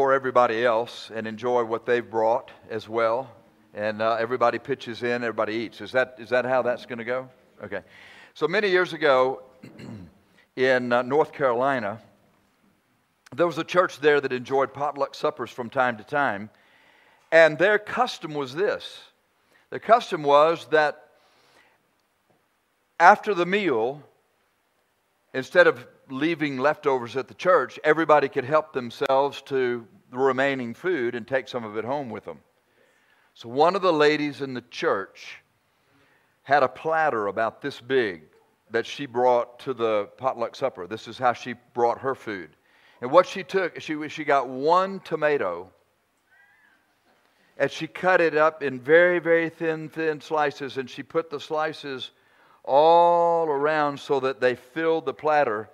for everybody else and enjoy what they've brought as well. And uh, everybody pitches in, everybody eats. Is that, is that how that's going to go? Okay. So many years ago in uh, North Carolina, there was a church there that enjoyed potluck suppers from time to time. And their custom was this their custom was that after the meal, instead of leaving leftovers at the church, everybody could help themselves to the remaining food and take some of it home with them. So one of the ladies in the church had a platter about this big that she brought to the potluck supper. This is how she brought her food. And what she took, she, she got one tomato and she cut it up in very, very thin, thin slices and she put the slices all around so that they filled the platter.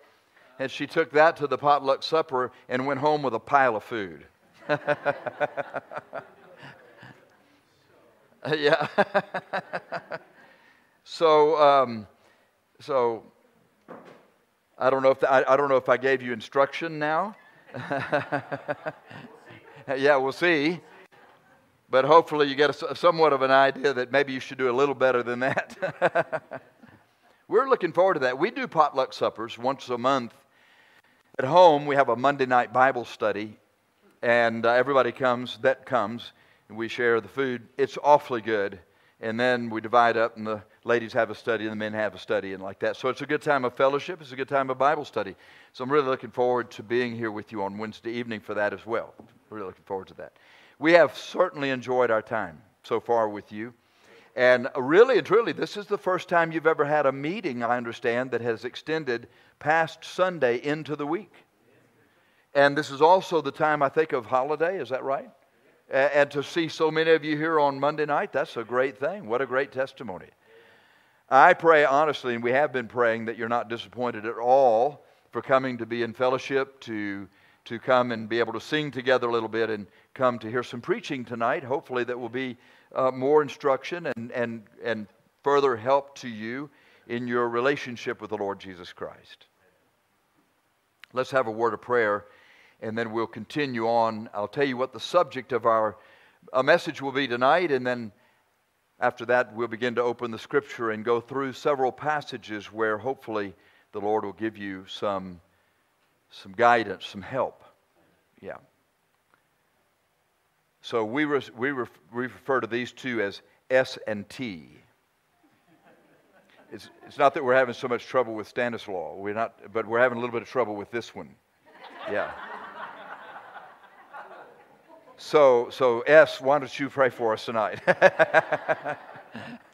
And she took that to the potluck supper and went home with a pile of food. yeah. so, um, so I don't know if the, I, I don't know if I gave you instruction now. yeah, we'll see. But hopefully, you get a, somewhat of an idea that maybe you should do a little better than that. We're looking forward to that. We do potluck suppers once a month. At home, we have a Monday night Bible study, and uh, everybody comes that comes, and we share the food. It's awfully good. And then we divide up, and the ladies have a study, and the men have a study, and like that. So it's a good time of fellowship. It's a good time of Bible study. So I'm really looking forward to being here with you on Wednesday evening for that as well. Really looking forward to that. We have certainly enjoyed our time so far with you. And really and truly, this is the first time you've ever had a meeting, I understand, that has extended past Sunday into the week. And this is also the time, I think, of holiday, is that right? And to see so many of you here on Monday night, that's a great thing. What a great testimony. I pray honestly, and we have been praying, that you're not disappointed at all for coming to be in fellowship, to, to come and be able to sing together a little bit, and come to hear some preaching tonight. Hopefully, that will be uh, more instruction and, and, and further help to you in your relationship with the Lord Jesus Christ. Let's have a word of prayer and then we'll continue on. I'll tell you what the subject of our a message will be tonight, and then after that, we'll begin to open the scripture and go through several passages where hopefully the Lord will give you some, some guidance, some help. Yeah. So we, re, we, re, we refer to these two as S and T. It's, it's not that we're having so much trouble with Stanislaw, we're not, but we're having a little bit of trouble with this one. Yeah. So, so S, why don't you pray for us tonight?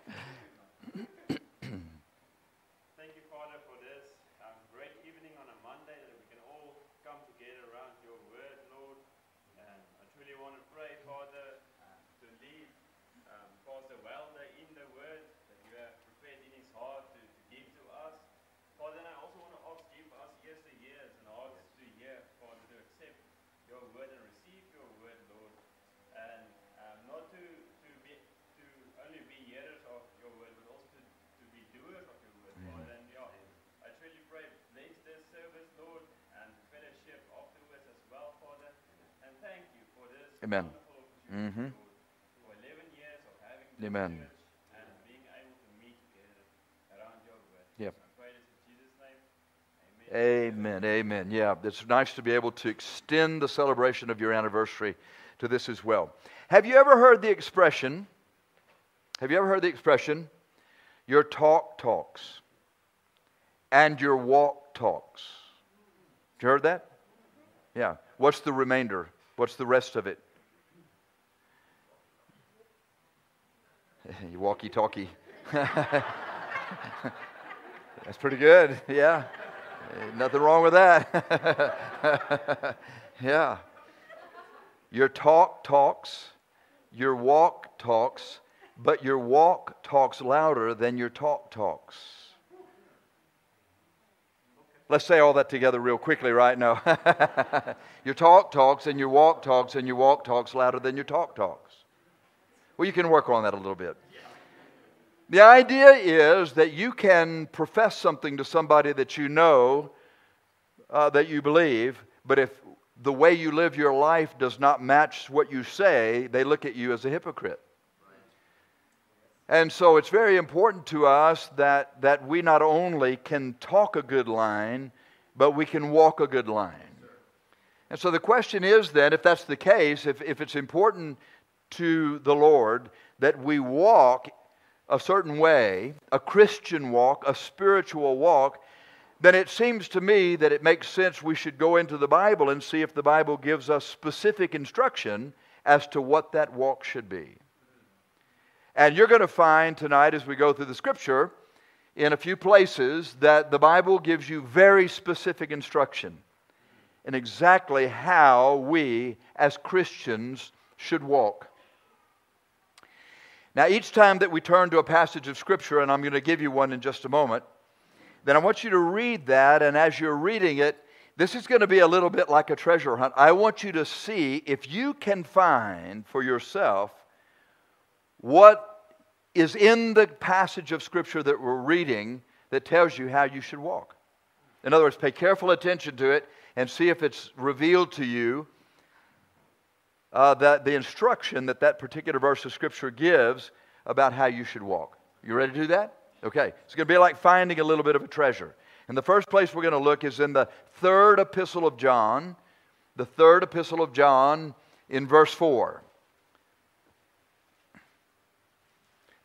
Amen. Mm-hmm. Amen. Yep. Amen. Amen. Yeah, it's nice to be able to extend the celebration of your anniversary to this as well. Have you ever heard the expression? Have you ever heard the expression? Your talk talks and your walk talks. You heard that? Yeah. What's the remainder? What's the rest of it? you walkie talkie. That's pretty good. Yeah. Eh, nothing wrong with that. yeah. Your talk talks, your walk talks, but your walk talks louder than your talk talks. Let's say all that together real quickly right now. your talk talks and your walk talks and your walk talks louder than your talk talks. Well, you can work on that a little bit. The idea is that you can profess something to somebody that you know, uh, that you believe, but if the way you live your life does not match what you say, they look at you as a hypocrite. And so it's very important to us that, that we not only can talk a good line, but we can walk a good line. And so the question is then, if that's the case, if, if it's important to the Lord that we walk a certain way, a Christian walk, a spiritual walk, then it seems to me that it makes sense we should go into the Bible and see if the Bible gives us specific instruction as to what that walk should be. And you're going to find tonight as we go through the scripture in a few places that the Bible gives you very specific instruction in exactly how we as Christians should walk. Now, each time that we turn to a passage of Scripture, and I'm going to give you one in just a moment, then I want you to read that, and as you're reading it, this is going to be a little bit like a treasure hunt. I want you to see if you can find for yourself what is in the passage of Scripture that we're reading that tells you how you should walk. In other words, pay careful attention to it and see if it's revealed to you uh, that the instruction that that particular verse of Scripture gives about how you should walk. You ready to do that? Okay. It's going to be like finding a little bit of a treasure. And the first place we're going to look is in the third epistle of John, the third epistle of John in verse 4.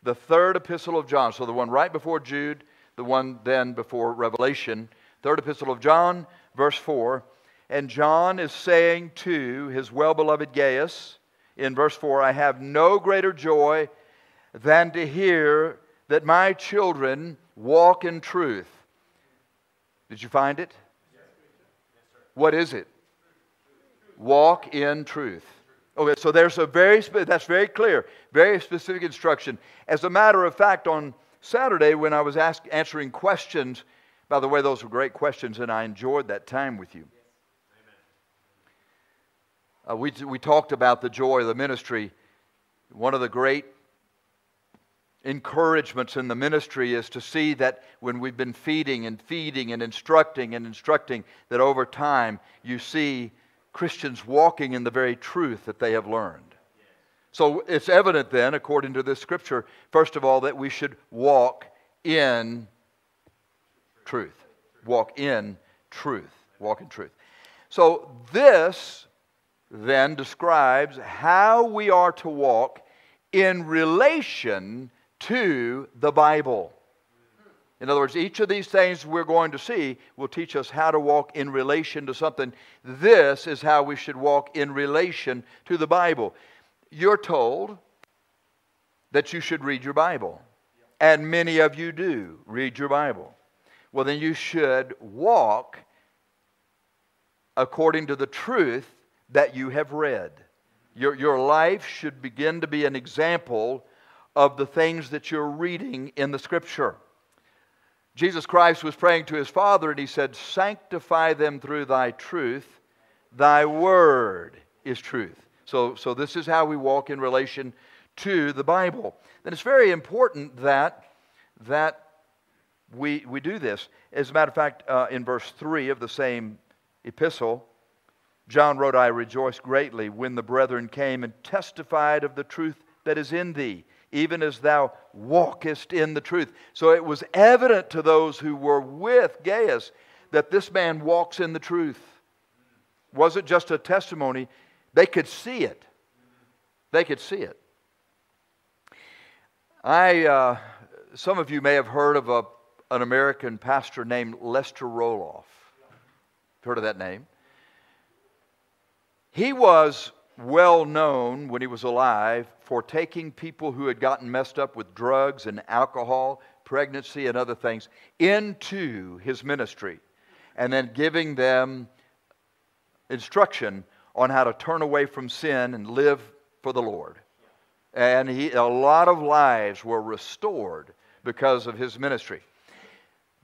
the third epistle of John. So the one right before Jude, the one then before Revelation. Third epistle of John, verse 4. And John is saying to his well beloved Gaius in verse 4 I have no greater joy than to hear that my children walk in truth. Did you find it? What is it? Walk in truth. Okay, so there's a very, that's very clear, very specific instruction. As a matter of fact, on Saturday when I was ask, answering questions, by the way, those were great questions, and I enjoyed that time with you. Uh, we, we talked about the joy of the ministry. One of the great encouragements in the ministry is to see that when we've been feeding and feeding and instructing and instructing, that over time you see Christians walking in the very truth that they have learned. So it's evident then, according to this scripture, first of all, that we should walk in truth. Walk in truth. Walk in truth. So this then describes how we are to walk in relation to the Bible. In other words, each of these things we're going to see will teach us how to walk in relation to something. This is how we should walk in relation to the Bible. You're told that you should read your Bible, and many of you do read your Bible. Well, then you should walk according to the truth that you have read. Your, your life should begin to be an example of the things that you're reading in the Scripture. Jesus Christ was praying to his Father and he said, Sanctify them through thy truth. Thy word is truth. So, so this is how we walk in relation to the Bible. Then it's very important that, that we, we do this. As a matter of fact, uh, in verse 3 of the same epistle, John wrote, I rejoiced greatly when the brethren came and testified of the truth that is in thee even as thou walkest in the truth. So it was evident to those who were with Gaius that this man walks in the truth. Wasn't just a testimony, they could see it. They could see it. I, uh, some of you may have heard of a, an American pastor named Lester Roloff. Heard of that name? He was well known when he was alive for taking people who had gotten messed up with drugs and alcohol, pregnancy, and other things into his ministry and then giving them instruction on how to turn away from sin and live for the Lord. And he, a lot of lives were restored because of his ministry.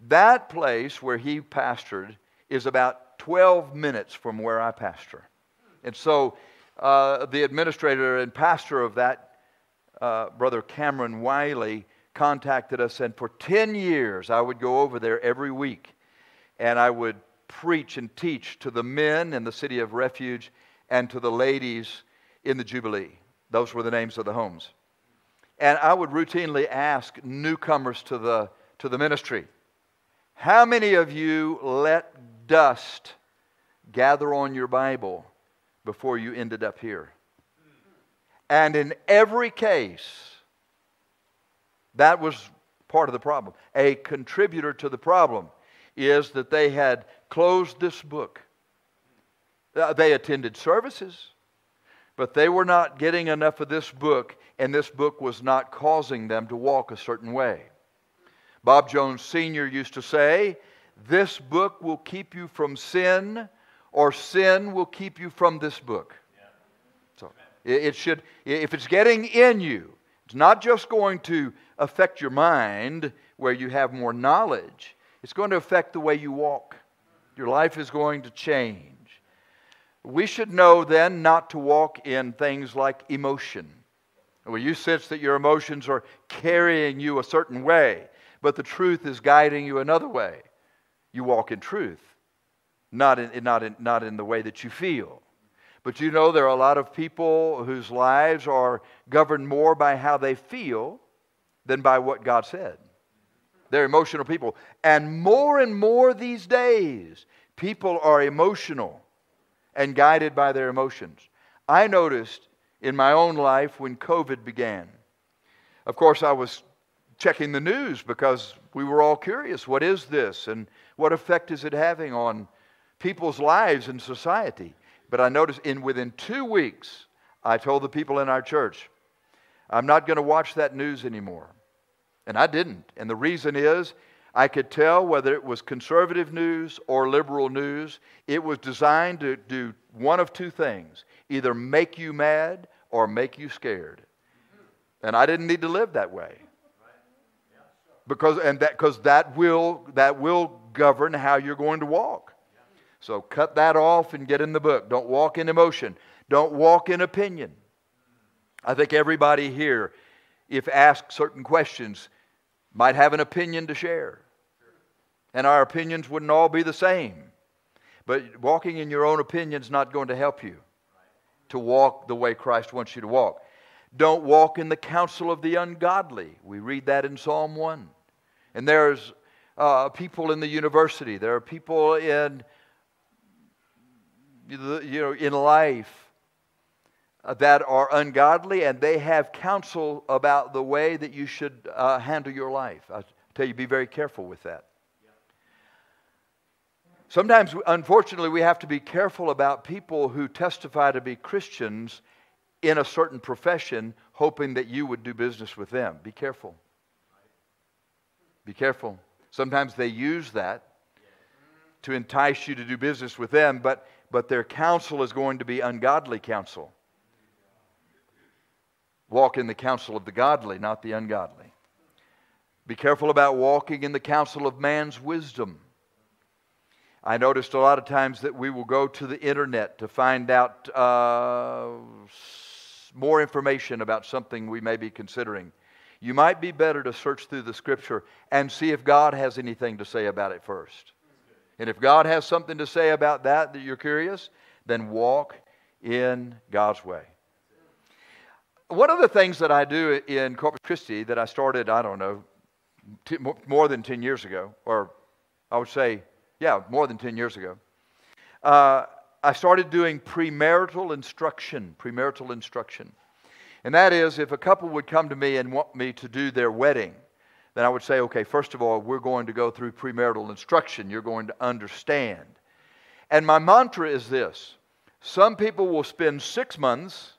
That place where he pastored is about 12 minutes from where I pastor. And so uh, the administrator and pastor of that, uh, Brother Cameron Wiley, contacted us, and for 10 years I would go over there every week and I would preach and teach to the men in the city of refuge and to the ladies in the Jubilee. Those were the names of the homes. And I would routinely ask newcomers to the, to the ministry, how many of you let dust gather on your Bible before you ended up here? And in every case, that was part of the problem. A contributor to the problem is that they had closed this book. Uh, they attended services, but they were not getting enough of this book, and this book was not causing them to walk a certain way. Bob Jones Sr. used to say, This book will keep you from sin, or sin will keep you from this book. So it should, if it's getting in you, it's not just going to affect your mind where you have more knowledge, it's going to affect the way you walk. Your life is going to change. We should know then not to walk in things like emotion. When you sense that your emotions are carrying you a certain way, but the truth is guiding you another way, you walk in truth, not in, not in, not in the way that you feel. But you know, there are a lot of people whose lives are governed more by how they feel than by what God said. They're emotional people. And more and more these days, people are emotional and guided by their emotions. I noticed in my own life when COVID began. Of course, I was checking the news because we were all curious what is this and what effect is it having on people's lives and society? But I noticed in within two weeks, I told the people in our church, I'm not going to watch that news anymore. And I didn't. And the reason is I could tell whether it was conservative news or liberal news. It was designed to do one of two things either make you mad or make you scared. And I didn't need to live that way. Because, and that, because that, will, that will govern how you're going to walk. So cut that off and get in the book. Don't walk in emotion, don't walk in opinion. I think everybody here, if asked certain questions, might have an opinion to share. And our opinions wouldn't all be the same. But walking in your own opinion is not going to help you to walk the way Christ wants you to walk. Don't walk in the counsel of the ungodly. We read that in Psalm 1. And there's uh, people in the university, there are people in, you know, in life uh, that are ungodly, and they have counsel about the way that you should uh, handle your life. I tell you, be very careful with that. Sometimes, unfortunately, we have to be careful about people who testify to be Christians in a certain profession, hoping that you would do business with them. Be careful. Be careful. Sometimes they use that to entice you to do business with them, but, but their counsel is going to be ungodly counsel. Walk in the counsel of the godly, not the ungodly. Be careful about walking in the counsel of man's wisdom. I noticed a lot of times that we will go to the internet to find out uh, more information about something we may be considering. You might be better to search through the scripture and see if God has anything to say about it first. And if God has something to say about that that you're curious, then walk in God's way one of the things that I do in Corpus Christi that I started, I don't know, t- more than 10 years ago, or I would say, yeah, more than 10 years ago, uh, I started doing premarital instruction, premarital instruction. And that is, if a couple would come to me and want me to do their wedding, then I would say, okay, first of all, we're going to go through premarital instruction. You're going to understand. And my mantra is this some people will spend six months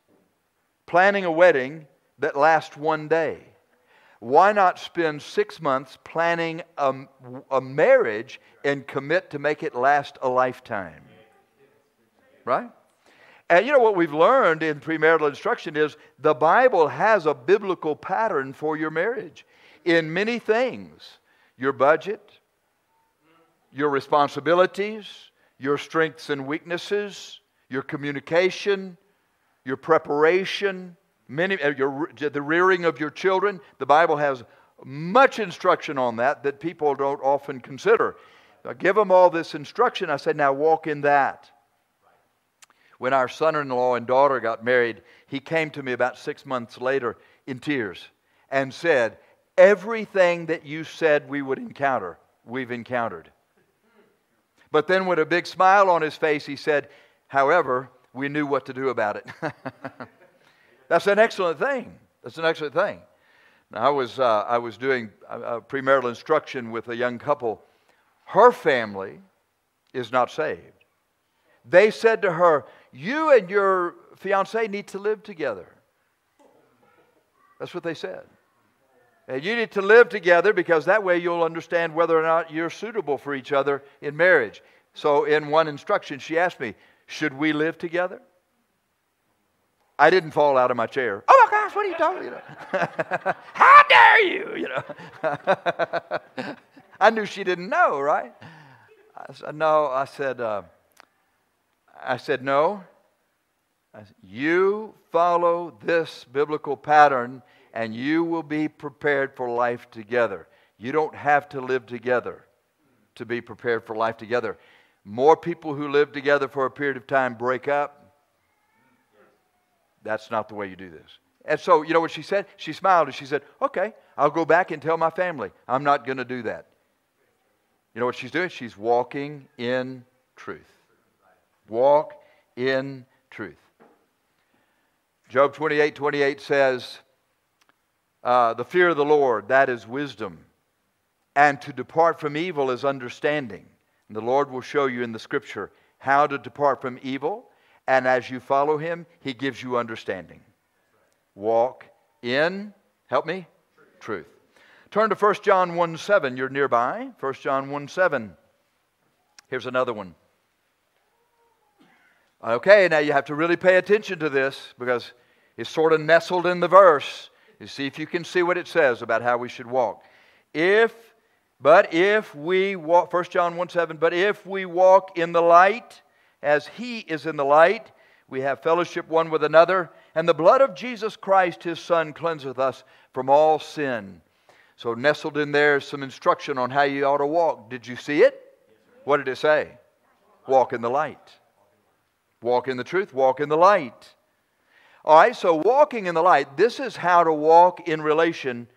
planning a wedding that lasts one day? Why not spend six months planning a, a marriage and commit to make it last a lifetime? Right? And you know what we've learned in premarital instruction is the Bible has a biblical pattern for your marriage in many things your budget, your responsibilities, your strengths and weaknesses, your communication, your preparation, many, uh, your, the rearing of your children. The Bible has much instruction on that that people don't often consider. I give them all this instruction. I said, now walk in that. When our son in law and daughter got married, he came to me about six months later in tears and said, Everything that you said we would encounter, we've encountered. But then, with a big smile on his face, he said, However, we knew what to do about it. That's an excellent thing. That's an excellent thing. Now, I was, uh, I was doing premarital instruction with a young couple. Her family is not saved. They said to her, You and your fiance need to live together. That's what they said. And you need to live together because that way you'll understand whether or not you're suitable for each other in marriage. So, in one instruction, she asked me, Should we live together? I didn't fall out of my chair. Oh my gosh, what are you talking about? How dare you? You know. I knew she didn't know, right? I said, no, I said, uh, I said, no. I said, you follow this biblical pattern and you will be prepared for life together. You don't have to live together to be prepared for life together. More people who live together for a period of time break up. That's not the way you do this. And so, you know what she said? She smiled and she said, Okay, I'll go back and tell my family. I'm not going to do that. You know what she's doing? She's walking in truth. Walk in truth. Job 28 28 says, uh, the fear of the Lord, that is wisdom. And to depart from evil is understanding. And the Lord will show you in the scripture how to depart from evil. And as you follow him, he gives you understanding. Walk in, help me, truth. Turn to 1 John 1 7. You're nearby. 1 John 1 7. Here's another one. Okay, now you have to really pay attention to this because it's sort of nestled in the verse. See if you can see what it says about how we should walk. If, but if we walk, 1 John 1 7, but if we walk in the light as he is in the light, we have fellowship one with another, and the blood of Jesus Christ, his Son, cleanseth us from all sin. So, nestled in there is some instruction on how you ought to walk. Did you see it? What did it say? Walk in the light. Walk in the truth, walk in the light. All right, so walking in the light, this is how to walk in relation,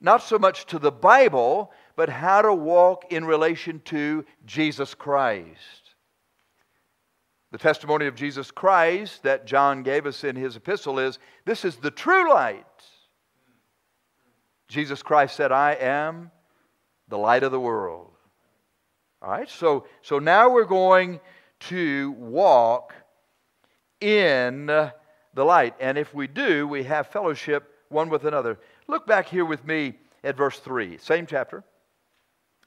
not so much to the Bible, but how to walk in relation to Jesus Christ. The testimony of Jesus Christ that John gave us in his epistle is this is the true light. Jesus Christ said, I am the light of the world. All right, so, so now we're going to walk in the light. And if we do, we have fellowship one with another. Look back here with me at verse 3, same chapter.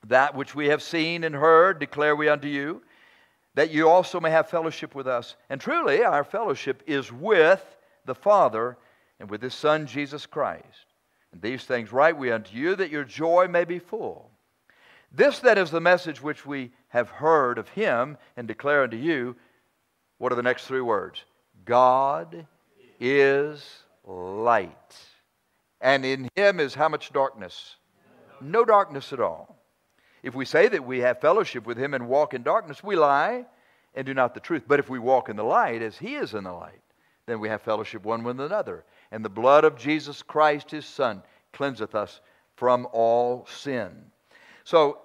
That which we have seen and heard declare we unto you, that you also may have fellowship with us. And truly, our fellowship is with the Father and with His Son, Jesus Christ. And these things write we unto you, that your joy may be full. This then is the message which we have heard of Him and declare unto you. What are the next three words? God is light. And in him is how much darkness? No darkness at all. If we say that we have fellowship with him and walk in darkness, we lie and do not the truth. But if we walk in the light as he is in the light, then we have fellowship one with another. And the blood of Jesus Christ, his Son, cleanseth us from all sin. So,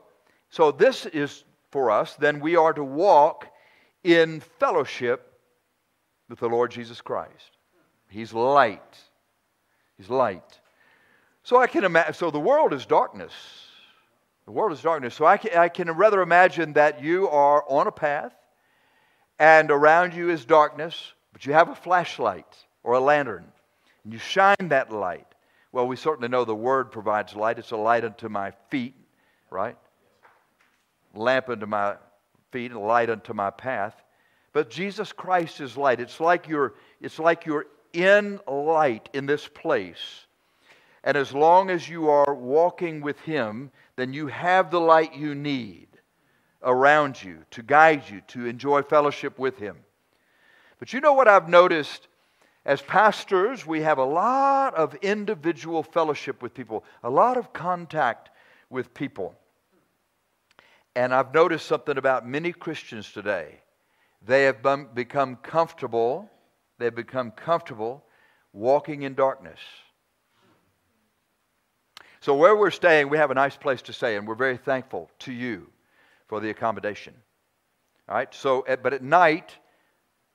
so this is for us, then we are to walk in fellowship with the Lord Jesus Christ. He's light. He's light. So I can imagine, so the world is darkness. The world is darkness. So I can, I can rather imagine that you are on a path and around you is darkness, but you have a flashlight or a lantern and you shine that light. Well, we certainly know the Word provides light. It's a light unto my feet, right? Lamp unto my feet, a light unto my path. But Jesus Christ is light. It's like you're, it's like you're in light in this place. And as long as you are walking with Him, then you have the light you need around you to guide you to enjoy fellowship with Him. But you know what I've noticed? As pastors, we have a lot of individual fellowship with people, a lot of contact with people. And I've noticed something about many Christians today. They have become comfortable, they've become comfortable walking in darkness. So, where we're staying, we have a nice place to stay, and we're very thankful to you for the accommodation. All right, so, but at night,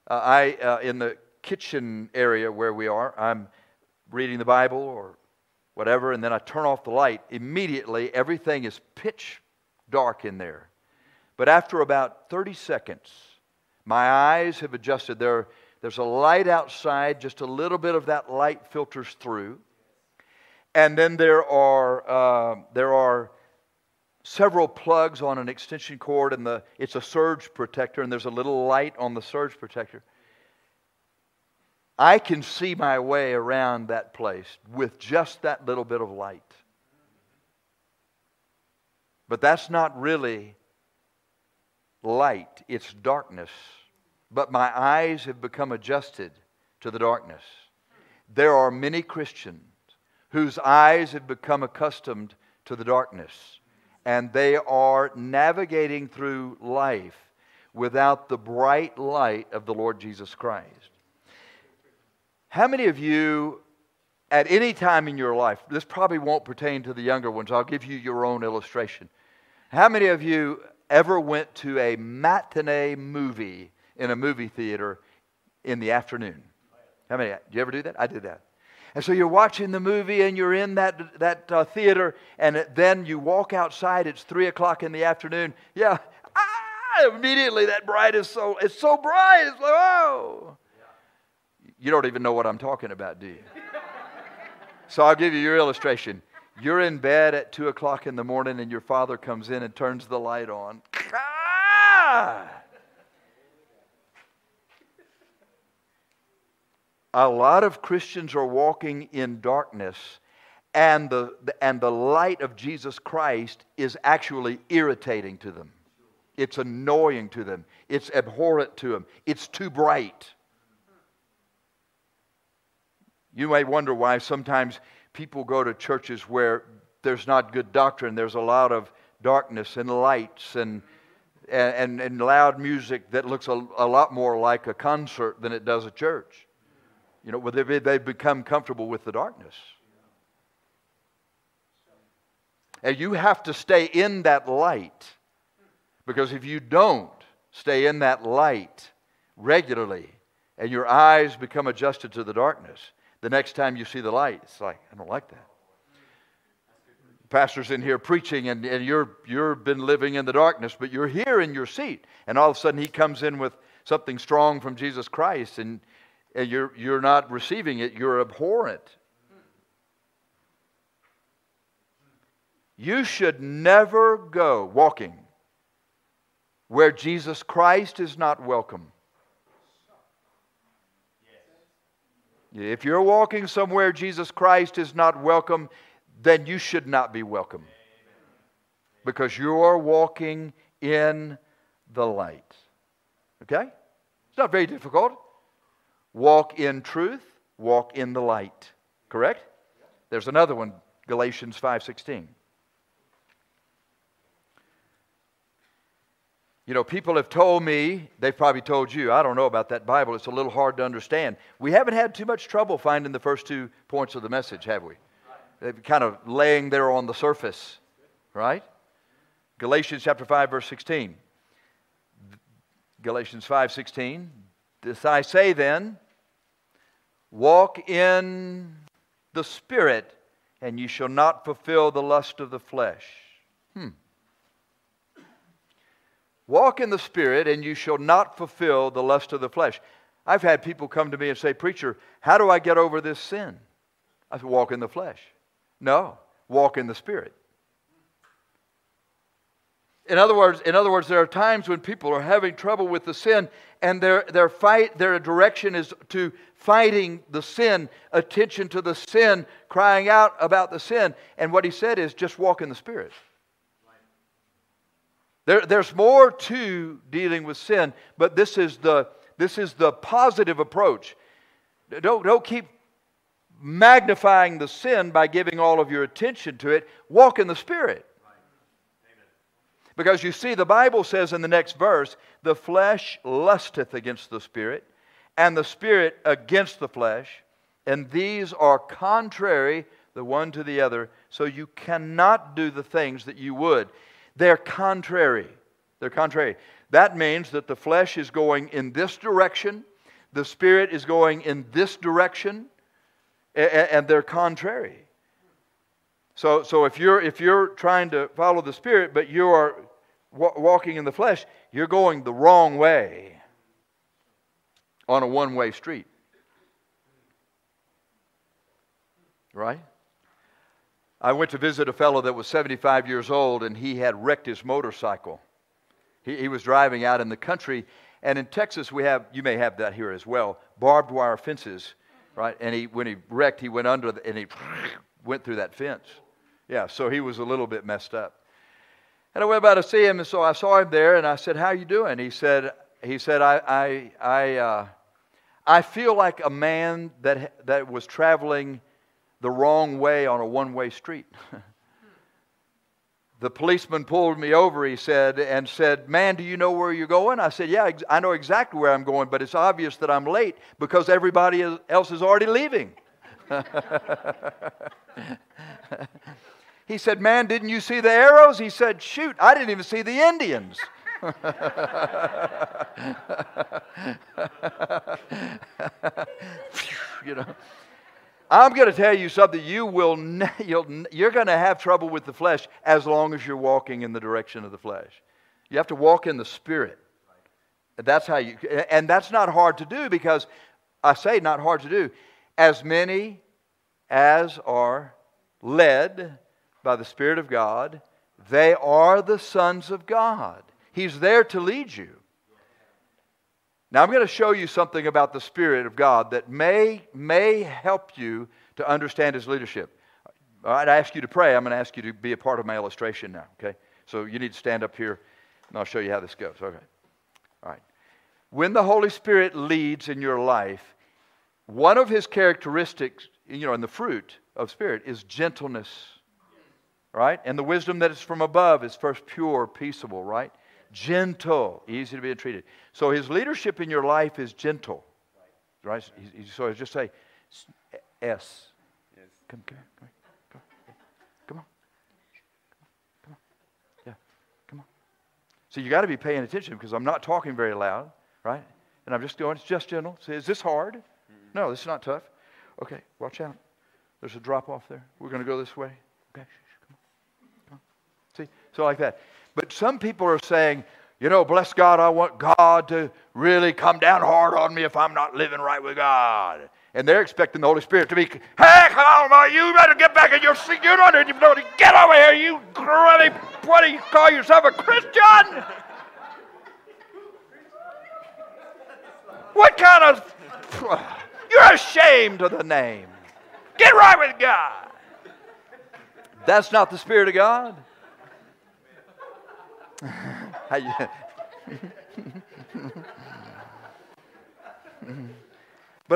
uh, I, uh, in the kitchen area where we are, I'm reading the Bible or whatever, and then I turn off the light. Immediately, everything is pitch dark in there. But after about 30 seconds, my eyes have adjusted. There, there's a light outside, just a little bit of that light filters through. And then there are, uh, there are several plugs on an extension cord, and the, it's a surge protector, and there's a little light on the surge protector. I can see my way around that place with just that little bit of light. But that's not really light, it's darkness. But my eyes have become adjusted to the darkness. There are many Christians whose eyes have become accustomed to the darkness, and they are navigating through life without the bright light of the Lord Jesus Christ. How many of you, at any time in your life, this probably won't pertain to the younger ones, I'll give you your own illustration. How many of you ever went to a matinee movie in a movie theater in the afternoon? How many? Do you ever do that? I did that. And so you're watching the movie and you're in that, that uh, theater, and then you walk outside. It's 3 o'clock in the afternoon. Yeah, ah, immediately that bright is so, it's so bright. It's like, oh. You don't even know what I'm talking about, do you? so I'll give you your illustration. You're in bed at 2 o'clock in the morning, and your father comes in and turns the light on. Ah! A lot of Christians are walking in darkness, and the, and the light of Jesus Christ is actually irritating to them. It's annoying to them. It's abhorrent to them. It's too bright. You may wonder why sometimes people go to churches where there's not good doctrine, there's a lot of darkness and lights and, and, and loud music that looks a, a lot more like a concert than it does a church. You know, they, they become comfortable with the darkness. And you have to stay in that light. Because if you don't stay in that light regularly and your eyes become adjusted to the darkness, the next time you see the light, it's like, I don't like that. Pastor's in here preaching, and, and you're, you've been living in the darkness, but you're here in your seat. And all of a sudden, he comes in with something strong from Jesus Christ, and, and you're, you're not receiving it, you're abhorrent. You should never go walking where Jesus Christ is not welcome. If you're walking somewhere Jesus Christ is not welcome, then you should not be welcome. Because you're walking in the light. Okay? It's not very difficult. Walk in truth, walk in the light. Correct? There's another one, Galatians 5:16. You know, people have told me, they've probably told you, I don't know about that Bible, it's a little hard to understand. We haven't had too much trouble finding the first two points of the message, have we? They've kind of laying there on the surface, right? Galatians chapter 5, verse 16. Galatians 5, 16. This I say then, walk in the Spirit, and you shall not fulfill the lust of the flesh. Hmm. Walk in the Spirit, and you shall not fulfill the lust of the flesh. I've had people come to me and say, Preacher, how do I get over this sin? I said, Walk in the flesh. No, walk in the Spirit. In other words, in other words, there are times when people are having trouble with the sin, and their, their fight, their direction is to fighting the sin, attention to the sin, crying out about the sin. And what he said is just walk in the Spirit. There, there's more to dealing with sin, but this is the, this is the positive approach. Don't, don't keep magnifying the sin by giving all of your attention to it. Walk in the Spirit. Because you see, the Bible says in the next verse, the flesh lusteth against the spirit, and the spirit against the flesh, and these are contrary the one to the other, so you cannot do the things that you would. They're contrary. They're contrary. That means that the flesh is going in this direction, the spirit is going in this direction, and they're contrary. So, so if, you're, if you're trying to follow the Spirit, but you are walking in the flesh, you're going the wrong way on a one way street. Right? I went to visit a fellow that was 75 years old and he had wrecked his motorcycle. He, he was driving out in the country, and in Texas, we have, you may have that here as well, barbed wire fences, right? And he, when he wrecked, he went under the, and he went through that fence. Yeah, so he was a little bit messed up. And I went about to see him, and so I saw him there, and I said, "How you doing?" He said, "He said I I I, uh, I feel like a man that that was traveling the wrong way on a one-way street." the policeman pulled me over, he said, and said, Man, do you know where you're going? I said, Yeah, I know exactly where I'm going, but it's obvious that I'm late because everybody else is already leaving. He said, Man, didn't you see the arrows? He said, Shoot, I didn't even see the Indians. you know. I'm going to tell you something. You will, you'll, you're going to have trouble with the flesh as long as you're walking in the direction of the flesh. You have to walk in the spirit. That's how you, and that's not hard to do because I say not hard to do. As many as are led by the Spirit of God. They are the sons of God. He's there to lead you. Now, I'm going to show you something about the Spirit of God that may, may help you to understand His leadership. All right, I ask you to pray. I'm going to ask you to be a part of my illustration now, okay? So you need to stand up here, and I'll show you how this goes. Okay. All right. When the Holy Spirit leads in your life, one of His characteristics, you know, in the fruit of Spirit is gentleness right? And the wisdom that is from above is first pure, peaceable, right? Gentle, easy to be entreated. So his leadership in your life is gentle, right? So just say S. Yes. Come, come, come, come, come on, come on, yeah, come on. So you got to be paying attention because I'm not talking very loud, right? And I'm just going. It's just gentle. Say, is this hard? No, this is not tough. Okay, watch out. There's a drop off there. We're going to go this way. Okay. So, like that. But some people are saying, you know, bless God, I want God to really come down hard on me if I'm not living right with God. And they're expecting the Holy Spirit to be, hey, come on, you better get back in your seat. You don't know to get over here, you grubby, what do you call yourself, a Christian? What kind of, you're ashamed of the name. Get right with God. That's not the Spirit of God. but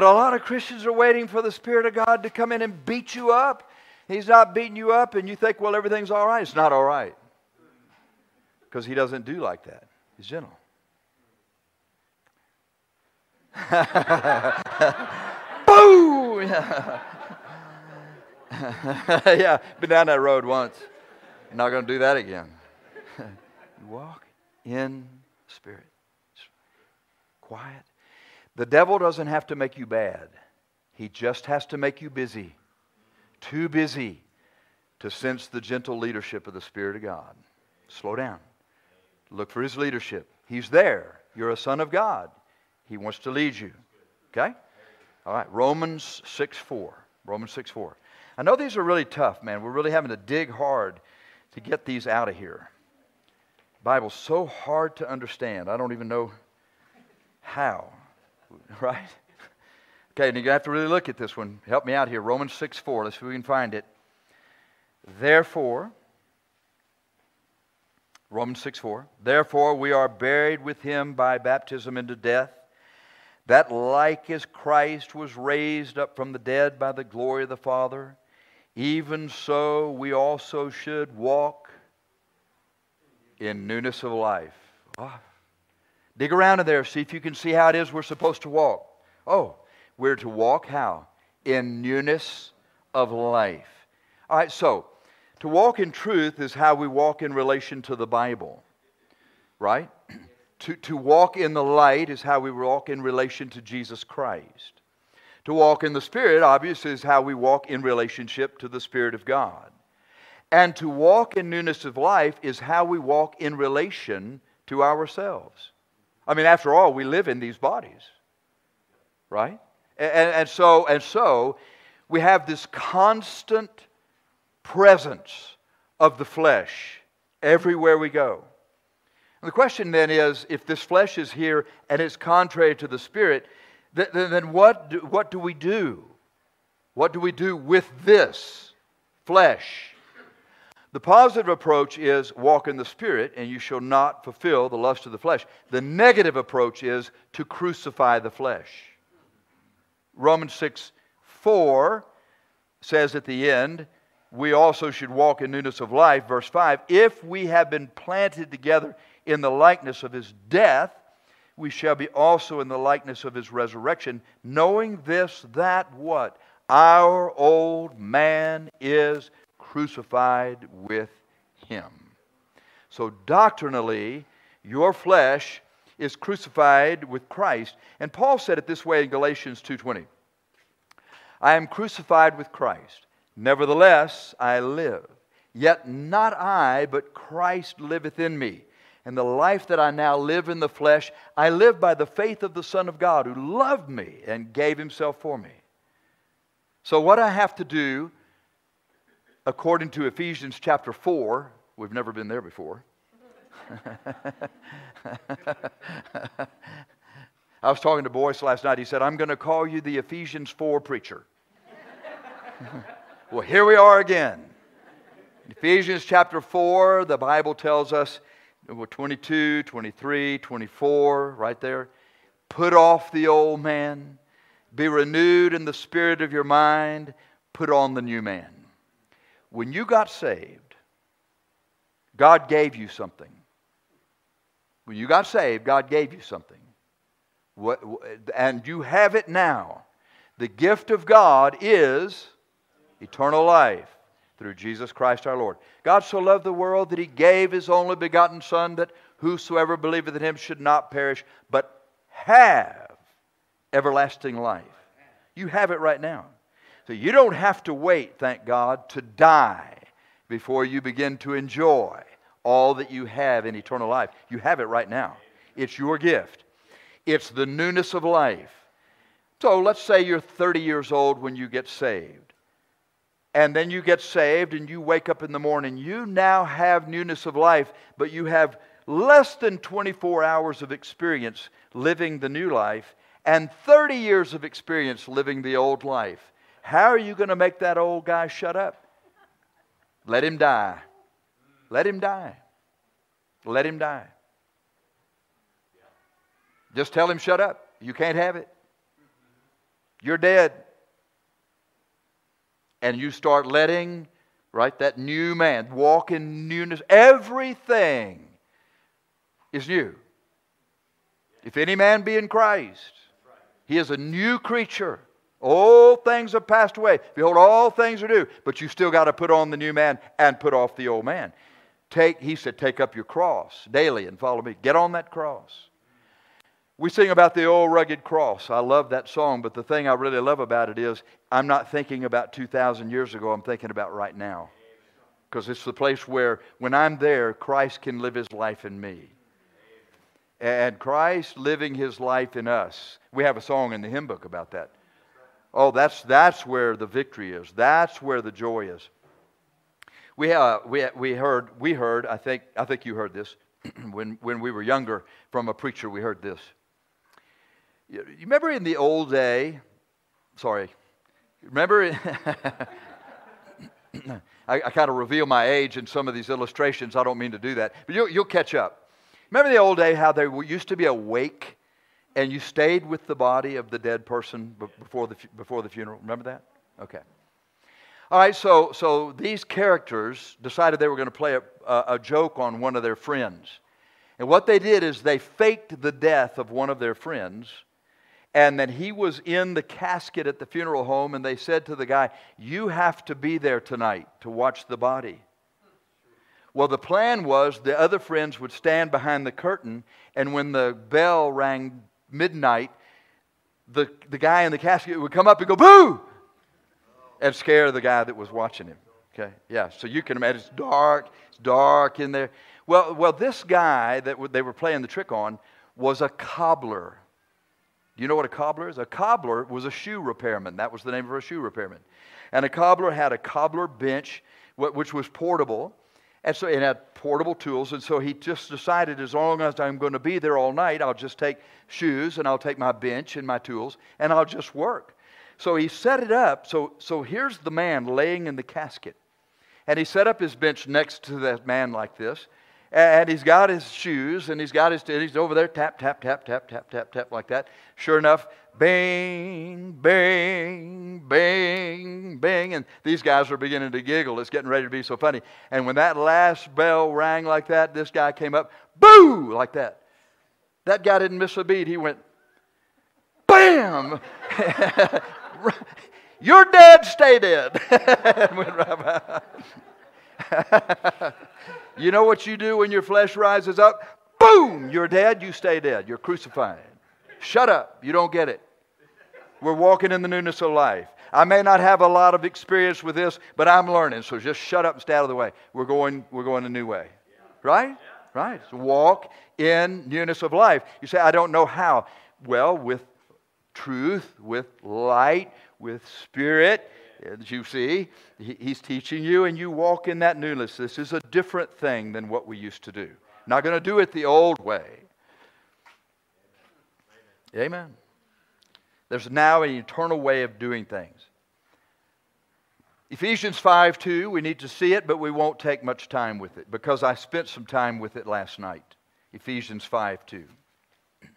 a lot of Christians are waiting for the Spirit of God to come in and beat you up. He's not beating you up, and you think, well, everything's all right. It's not all right. Because He doesn't do like that, He's gentle. Boo! yeah, been down that road once. Not going to do that again. You walk in spirit. quiet. The devil doesn't have to make you bad. He just has to make you busy. Too busy to sense the gentle leadership of the Spirit of God. Slow down. Look for his leadership. He's there. You're a son of God. He wants to lead you. Okay? All right. Romans 6 4. Romans 6 4. I know these are really tough, man. We're really having to dig hard to get these out of here. Bible's so hard to understand. I don't even know how, right? Okay, and you have to really look at this one. Help me out here. Romans 6 4. Let's see if we can find it. Therefore, Romans 6 4. Therefore, we are buried with him by baptism into death, that like as Christ was raised up from the dead by the glory of the Father, even so we also should walk in newness of life. Oh. Dig around in there, see if you can see how it is we're supposed to walk. Oh, we're to walk how? In newness of life. All right, so to walk in truth is how we walk in relation to the Bible, right? to, to walk in the light is how we walk in relation to Jesus Christ. To walk in the Spirit, obviously, is how we walk in relationship to the Spirit of God. And to walk in newness of life is how we walk in relation to ourselves. I mean, after all, we live in these bodies, right? And, and, so, and so, we have this constant presence of the flesh everywhere we go. And the question then is if this flesh is here and it's contrary to the spirit, then, what, do, what do we do? What do we do with this flesh? The positive approach is walk in the Spirit, and you shall not fulfill the lust of the flesh. The negative approach is to crucify the flesh. Romans 6 4 says at the end, we also should walk in newness of life. Verse 5 If we have been planted together in the likeness of his death, we shall be also in the likeness of his resurrection, knowing this, that what? Our old man is crucified with him. So doctrinally, your flesh is crucified with Christ. And Paul said it this way in Galatians 2:20. I am crucified with Christ. Nevertheless, I live. Yet not I, but Christ liveth in me. And the life that I now live in the flesh, I live by the faith of the Son of God who loved me and gave himself for me. So, what I have to do, according to Ephesians chapter 4, we've never been there before. I was talking to Boyce last night. He said, I'm going to call you the Ephesians 4 preacher. well, here we are again. Ephesians chapter 4, the Bible tells us 22, 23, 24, right there. Put off the old man, be renewed in the spirit of your mind, put on the new man. When you got saved, God gave you something. When you got saved, God gave you something. What, and you have it now. The gift of God is eternal life through Jesus Christ our Lord. God so loved the world that he gave his only begotten Son, that whosoever believeth in him should not perish, but have everlasting life. You have it right now. So you don't have to wait, thank God, to die before you begin to enjoy all that you have in eternal life. You have it right now. It's your gift, it's the newness of life. So let's say you're 30 years old when you get saved and then you get saved and you wake up in the morning, you now have newness of life, but you have less than 24 hours of experience living the new life and 30 years of experience living the old life. How are you going to make that old guy shut up? Let him die. Let him die. Let him die. Just tell him, shut up. You can't have it. You're dead and you start letting, right, that new man walk in newness, everything is new. If any man be in Christ, he is a new creature. Old things have passed away. Behold, all things are new. But you still got to put on the new man and put off the old man. Take, he said, take up your cross daily and follow me. Get on that cross. We sing about the old rugged cross. I love that song, but the thing I really love about it is I'm not thinking about 2,000 years ago, I'm thinking about right now. Because it's the place where, when I'm there, Christ can live his life in me. And Christ living his life in us. We have a song in the hymn book about that. Oh, that's, that's where the victory is. That's where the joy is. We, uh, we, we, heard, we heard, I think, I think you heard this, when, when we were younger, from a preacher, we heard this. You remember in the old day, sorry, remember, I, I kind of reveal my age in some of these illustrations. I don't mean to do that, but you'll, you'll catch up. Remember the old day how there used to be a wake and you stayed with the body of the dead person before the, before the funeral? Remember that? Okay. All right, so, so these characters decided they were going to play a, a, a joke on one of their friends. And what they did is they faked the death of one of their friends and that he was in the casket at the funeral home, and they said to the guy, You have to be there tonight to watch the body. Well, the plan was the other friends would stand behind the curtain, and when the bell rang midnight, the, the guy in the casket would come up and go, Boo! and scare the guy that was watching him. Okay, yeah, so you can imagine it's dark, it's dark in there. Well, well this guy that they were playing the trick on was a cobbler. You know what a cobbler is? A cobbler was a shoe repairman. That was the name of a shoe repairman. And a cobbler had a cobbler bench, which was portable. And so it had portable tools. And so he just decided as long as I'm going to be there all night, I'll just take shoes and I'll take my bench and my tools and I'll just work. So he set it up. So, so here's the man laying in the casket. And he set up his bench next to that man like this and he's got his shoes and he's got his he's over there tap tap tap tap tap tap tap like that. Sure enough bang bang bang bang and these guys are beginning to giggle. It's getting ready to be so funny. And when that last bell rang like that this guy came up boo like that. That guy didn't miss a beat. He went bam! You're dead stay dead You know what you do when your flesh rises up? Boom! You're dead, you stay dead. You're crucified. Shut up. You don't get it. We're walking in the newness of life. I may not have a lot of experience with this, but I'm learning. So just shut up and stay out of the way. We're going, we're going a new way. Right? Right. So walk in newness of life. You say, I don't know how. Well, with truth, with light, with spirit, as you see, he's teaching you, and you walk in that newness. This is a different thing than what we used to do. Not going to do it the old way. Amen. There's now an eternal way of doing things. Ephesians 5 2, we need to see it, but we won't take much time with it because I spent some time with it last night. Ephesians 5 2.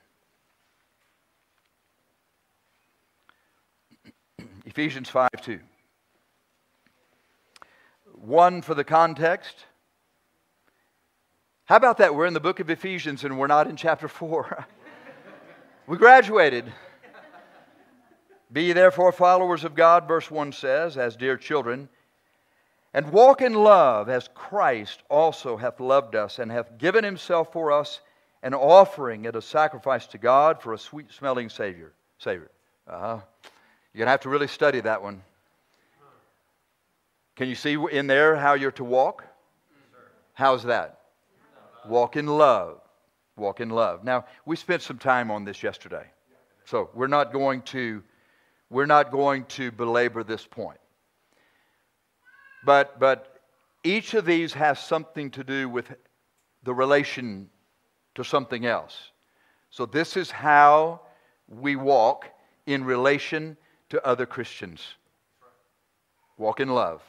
Ephesians 5 2. One for the context. How about that? We're in the book of Ephesians and we're not in chapter 4. we graduated. Be therefore followers of God, verse 1 says, as dear children, and walk in love as Christ also hath loved us and hath given himself for us an offering and a sacrifice to God for a sweet smelling Savior. Savior. Uh-huh. You're going to have to really study that one. Can you see in there how you're to walk? How's that? Walk in love. Walk in love. Now, we spent some time on this yesterday. So, we're not going to we're not going to belabor this point. But but each of these has something to do with the relation to something else. So this is how we walk in relation to other Christians. Walk in love.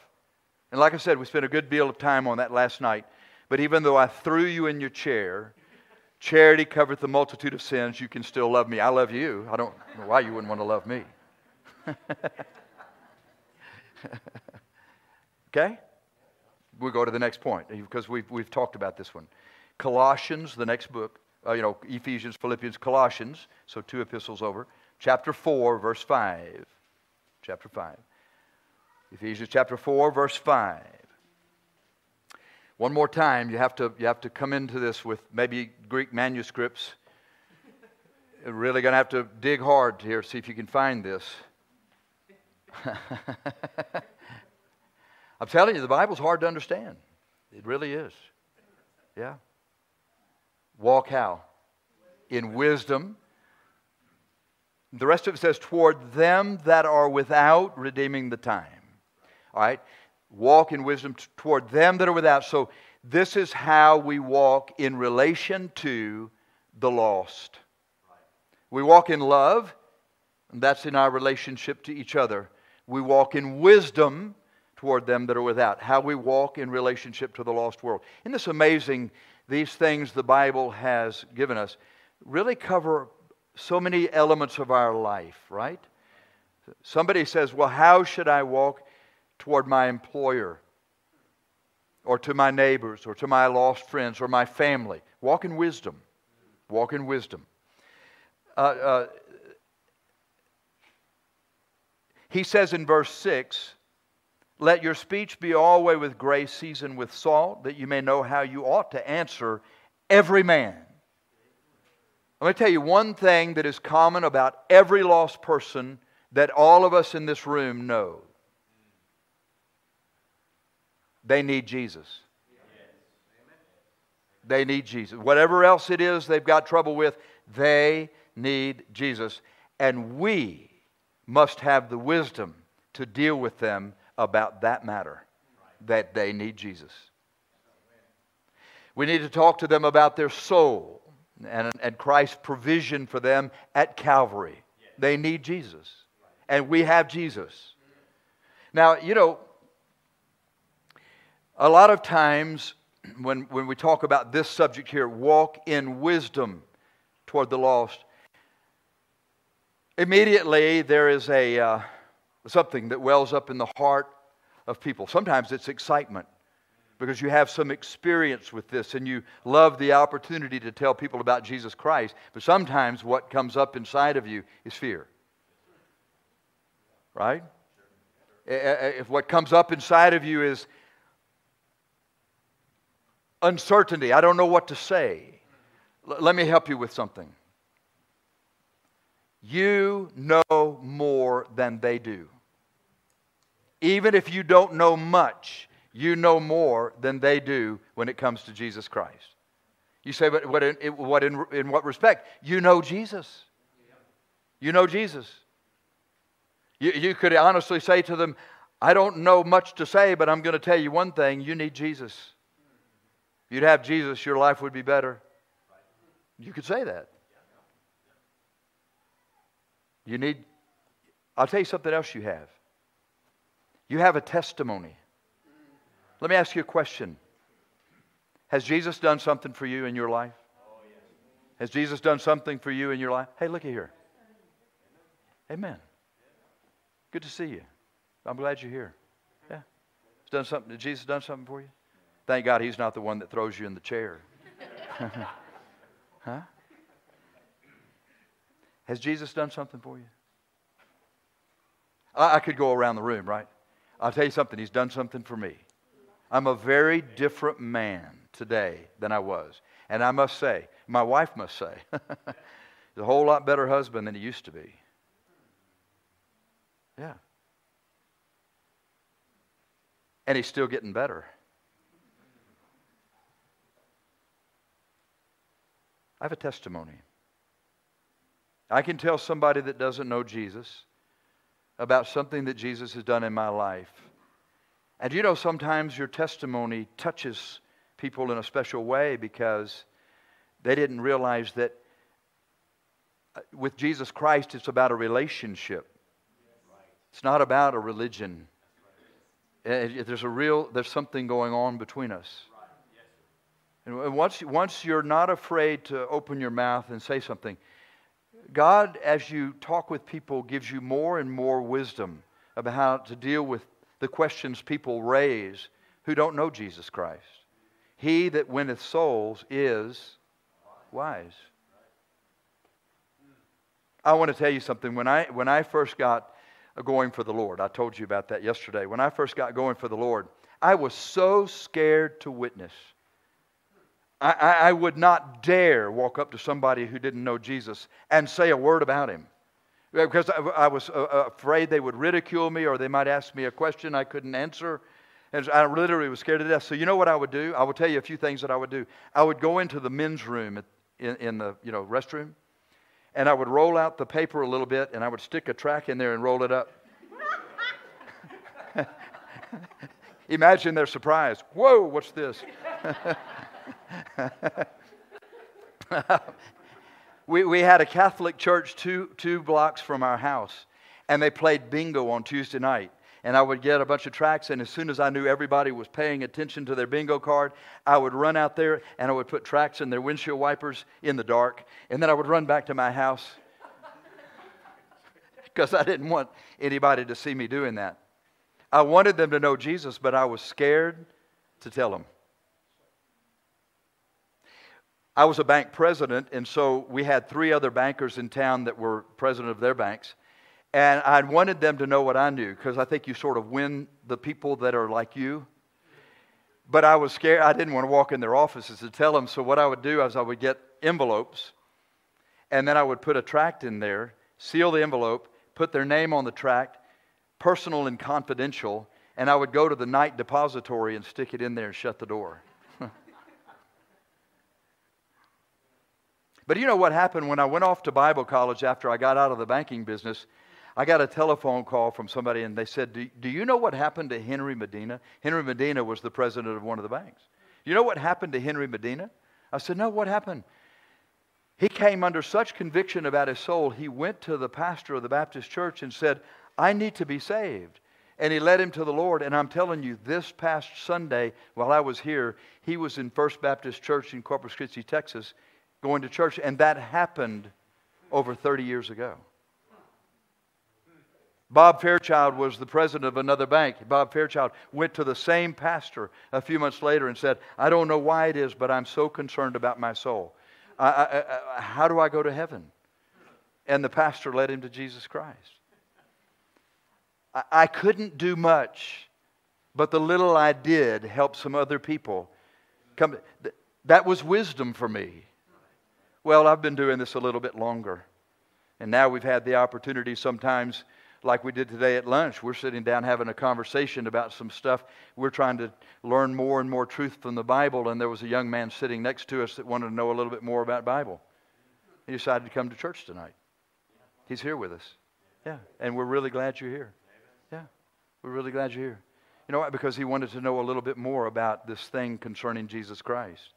And like I said, we spent a good deal of time on that last night. But even though I threw you in your chair, charity covereth the multitude of sins, you can still love me. I love you. I don't know why you wouldn't want to love me. okay? We'll go to the next point because we've, we've talked about this one. Colossians, the next book, uh, you know, Ephesians, Philippians, Colossians, so two epistles over. Chapter 4, verse 5. Chapter 5. Ephesians chapter 4, verse 5. One more time, you have to, you have to come into this with maybe Greek manuscripts. You're really going to have to dig hard here, see if you can find this. I'm telling you, the Bible's hard to understand. It really is. Yeah. Walk how? In wisdom. The rest of it says, toward them that are without, redeeming the time. All right? Walk in wisdom t- toward them that are without. So, this is how we walk in relation to the lost. We walk in love, and that's in our relationship to each other. We walk in wisdom toward them that are without. How we walk in relationship to the lost world. Isn't this amazing? These things the Bible has given us really cover so many elements of our life, right? Somebody says, Well, how should I walk? Toward my employer or to my neighbors or to my lost friends or my family. Walk in wisdom. Walk in wisdom. Uh, uh, he says in verse 6 Let your speech be always with grace, seasoned with salt, that you may know how you ought to answer every man. Let me tell you one thing that is common about every lost person that all of us in this room know they need Jesus. They need Jesus. Whatever else it is they've got trouble with, they need Jesus. And we must have the wisdom to deal with them about that matter that they need Jesus. We need to talk to them about their soul and, and Christ's provision for them at Calvary. They need Jesus. And we have Jesus. Now, you know, a lot of times when, when we talk about this subject here, walk in wisdom toward the lost, immediately there is a, uh, something that wells up in the heart of people. Sometimes it's excitement because you have some experience with this and you love the opportunity to tell people about Jesus Christ. But sometimes what comes up inside of you is fear. Right? If what comes up inside of you is uncertainty. I don't know what to say. L- let me help you with something. You know more than they do. Even if you don't know much, you know more than they do when it comes to Jesus Christ. You say, but what in, what in, in what respect? You know Jesus. You know Jesus. You, you could honestly say to them, I don't know much to say, but I'm going to tell you one thing you need Jesus you'd have Jesus, your life would be better. You could say that. You need, I'll tell you something else you have. You have a testimony. Let me ask you a question Has Jesus done something for you in your life? Has Jesus done something for you in your life? Hey, look at here. Amen. Good to see you. I'm glad you're here. Yeah. He's done something. Jesus done something for you? Thank God he's not the one that throws you in the chair. huh? Has Jesus done something for you? I, I, could go around the room, right? I'll tell you something. He's done something for me. I'm a very different man today than I was. And I must say, my wife must say, he's a whole lot better husband than he used to be. Yeah. And he's still getting better. I have a testimony. I can tell somebody that doesn't know Jesus about something that Jesus has done in my life. And you know, sometimes your testimony touches people in a special way because they didn't realize that uh, with Jesus Christ, it's about a relationship. It's not about a religion. There's a real, there's something going on between us. And once, once you're not afraid to open your mouth and say something, God, as you talk with people, gives you more and more wisdom about how to deal with the questions people raise who don't know Jesus Christ. He that winneth souls is wise. I want to tell you something. When I, when I first got going for the Lord, I told you about that yesterday. When I first got going for the Lord, I was so scared to witness. I, I would not dare walk up to somebody who didn't know Jesus and say a word about him because I, I was uh, uh, afraid they would ridicule me or they might ask me a question I couldn't answer. And I literally was scared to death. So, you know what I would do? I will tell you a few things that I would do. I would go into the men's room in, in the you know, restroom, and I would roll out the paper a little bit, and I would stick a track in there and roll it up. Imagine their surprise. Whoa, what's this? we, we had a Catholic church two, two blocks from our house, and they played bingo on Tuesday night. And I would get a bunch of tracks, and as soon as I knew everybody was paying attention to their bingo card, I would run out there and I would put tracks in their windshield wipers in the dark, and then I would run back to my house because I didn't want anybody to see me doing that. I wanted them to know Jesus, but I was scared to tell them. I was a bank president, and so we had three other bankers in town that were president of their banks. And I wanted them to know what I knew because I think you sort of win the people that are like you. But I was scared. I didn't want to walk in their offices to tell them. So what I would do is I would get envelopes, and then I would put a tract in there, seal the envelope, put their name on the tract, personal and confidential, and I would go to the night depository and stick it in there and shut the door. But you know what happened when I went off to Bible college after I got out of the banking business? I got a telephone call from somebody and they said, do, do, you know what happened to Henry Medina? Henry Medina was the president of one of the banks. You know what happened to Henry Medina? I said, No, what happened? He came under such conviction about his soul, he went to the pastor of the Baptist church and said, I need to be saved. And he led him to the Lord. And I'm telling you, this past Sunday, while I was here, he was in First Baptist Church in Corpus Christi, Texas, going to church. And that happened over 30 years ago. Bob Fairchild was the president of another bank. Bob Fairchild went to the same pastor a few months later and said, I don't know why it is, but I'm so concerned about my soul. I, I, I, how do I go to heaven? And the pastor led him to Jesus Christ. I couldn't do much, but the little I did helped some other people come. That was wisdom for me. Well, I've been doing this a little bit longer. And now we've had the opportunity sometimes like we did today at lunch. We're sitting down having a conversation about some stuff. We're trying to learn more and more truth from the Bible, and there was a young man sitting next to us that wanted to know a little bit more about Bible. He decided to come to church tonight. He's here with us. Yeah, and we're really glad you're here. Yeah, we're really glad you're here. You know what? Because he wanted to know a little bit more about this thing concerning Jesus Christ.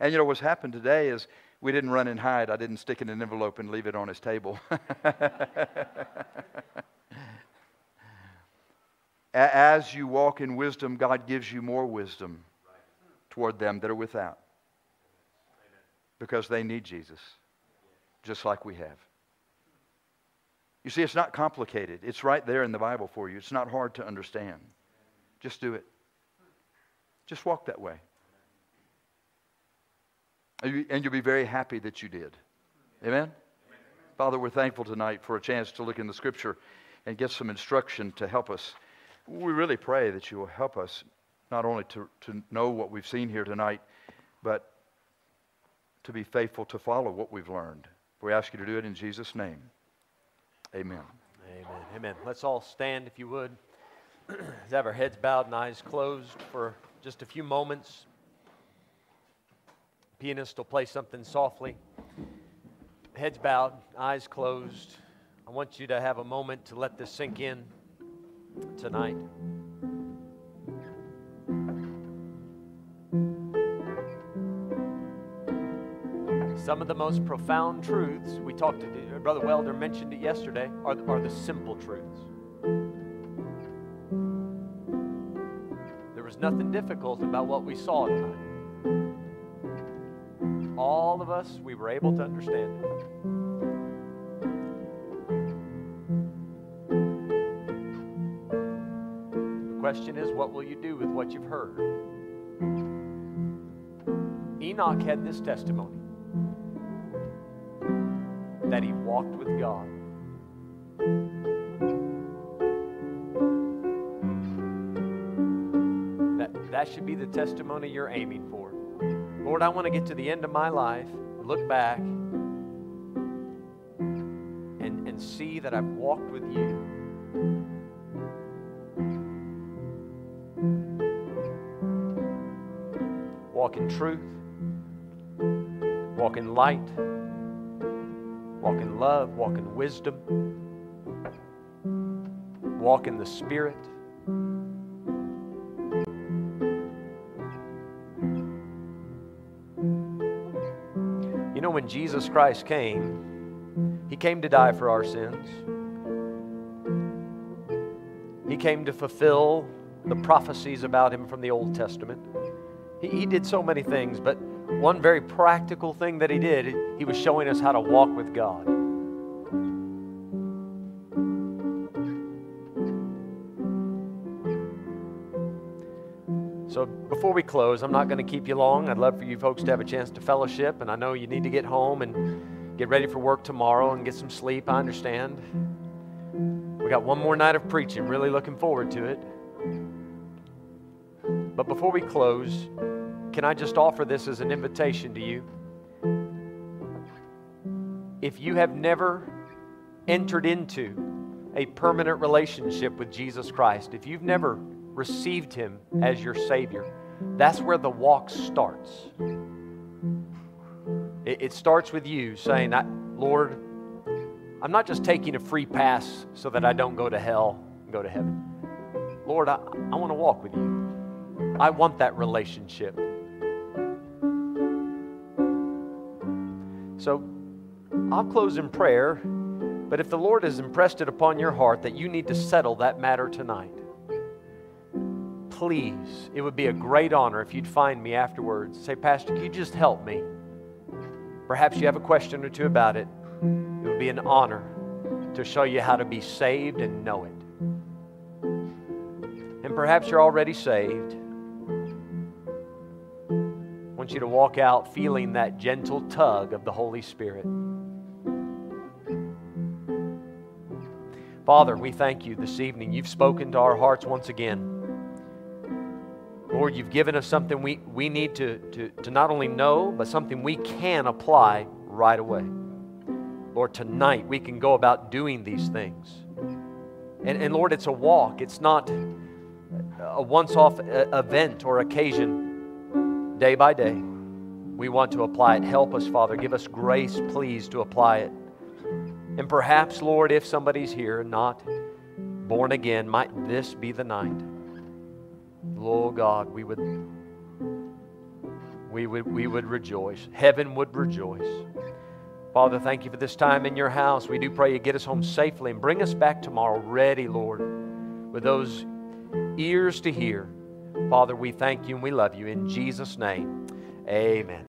And you know what's happened today is we didn't run and hide. I didn't stick it in an envelope and leave it on his table. As you walk in wisdom, God gives you more wisdom toward them that are without because they need Jesus, just like we have. You see, it's not complicated. It's right there in the Bible for you. It's not hard to understand. Just do it. Just walk that way. And you'll be very happy that you did. Amen? Father, we're thankful tonight for a chance to look in the Scripture and get some instruction to help us we really pray that you will help us not only to, to know what we've seen here tonight, but to be faithful to follow what we've learned. We ask you to do it in Jesus' name. Amen. Amen. Amen. Let's all stand, if you would. Have our heads bowed and eyes closed for just a few moments. Pianist will play something softly. Heads bowed, eyes closed. I want you to have a moment to let this sink in tonight. Some of the most profound truths, we talked to uh, Brother Welder mentioned it yesterday, are, are the simple truths. There was nothing difficult about what we saw tonight. All of us, we were able to understand it. The question is, what will you do with what you've heard? Enoch had this testimony that he walked with God. That, that should be the testimony you're aiming. Lord, I want to get to the end of my life, look back, and, and see that I've walked with you. walk in truth, walk in light, walk in love, walk in wisdom, walk in the Spirit. When Jesus Christ came, He came to die for our sins. He came to fulfill the prophecies about Him from the Old Testament. He, he did so many things, but one very practical thing that he did, he was showing us how to walk with God. Before we close, I'm not going to keep you long. I'd love for you folks to have a chance to fellowship, and I know you need to get home and get ready for work tomorrow and get some sleep. I understand. We got one more night of preaching. Really looking forward to it. But before we close, can I just offer this as an invitation to you? If you have never entered into a permanent relationship with Jesus Christ, if you've never received Him as your Savior, that's where the walk starts. It, it starts with you saying, Lord, I'm not just taking a free pass so that I don't go to hell and go to heaven. Lord, I, I want to walk with you. I want that relationship. So I'll close in prayer, but if the Lord has impressed it upon your heart that you need to settle that matter tonight, please, it would be a great honor if you'd find me afterwards. Say, Pastor, can you just help me? Perhaps you have a question or two about it. It would be an honor to show you how to be saved and know it. And perhaps you're already saved. I want you to walk out feeling that gentle tug of the Holy Spirit. Father, we thank you this evening. You've spoken to our hearts once again. Lord, you've given us something we, we need to, to, to not only know, but something we can apply right away. Lord, tonight we can go about doing these things. And, and Lord, it's a walk, it's not a once off event or occasion day by day. We want to apply it. Help us, Father. Give us grace, please, to apply it. And perhaps, Lord, if somebody's here not born again, might this be the night? Oh God, we would we would we would rejoice. Heaven would rejoice. Father, thank you for this time in your house. We do pray you get us home safely and bring us back tomorrow ready, Lord, with those ears to hear. Father, we thank you and we love you. In Jesus' name, amen.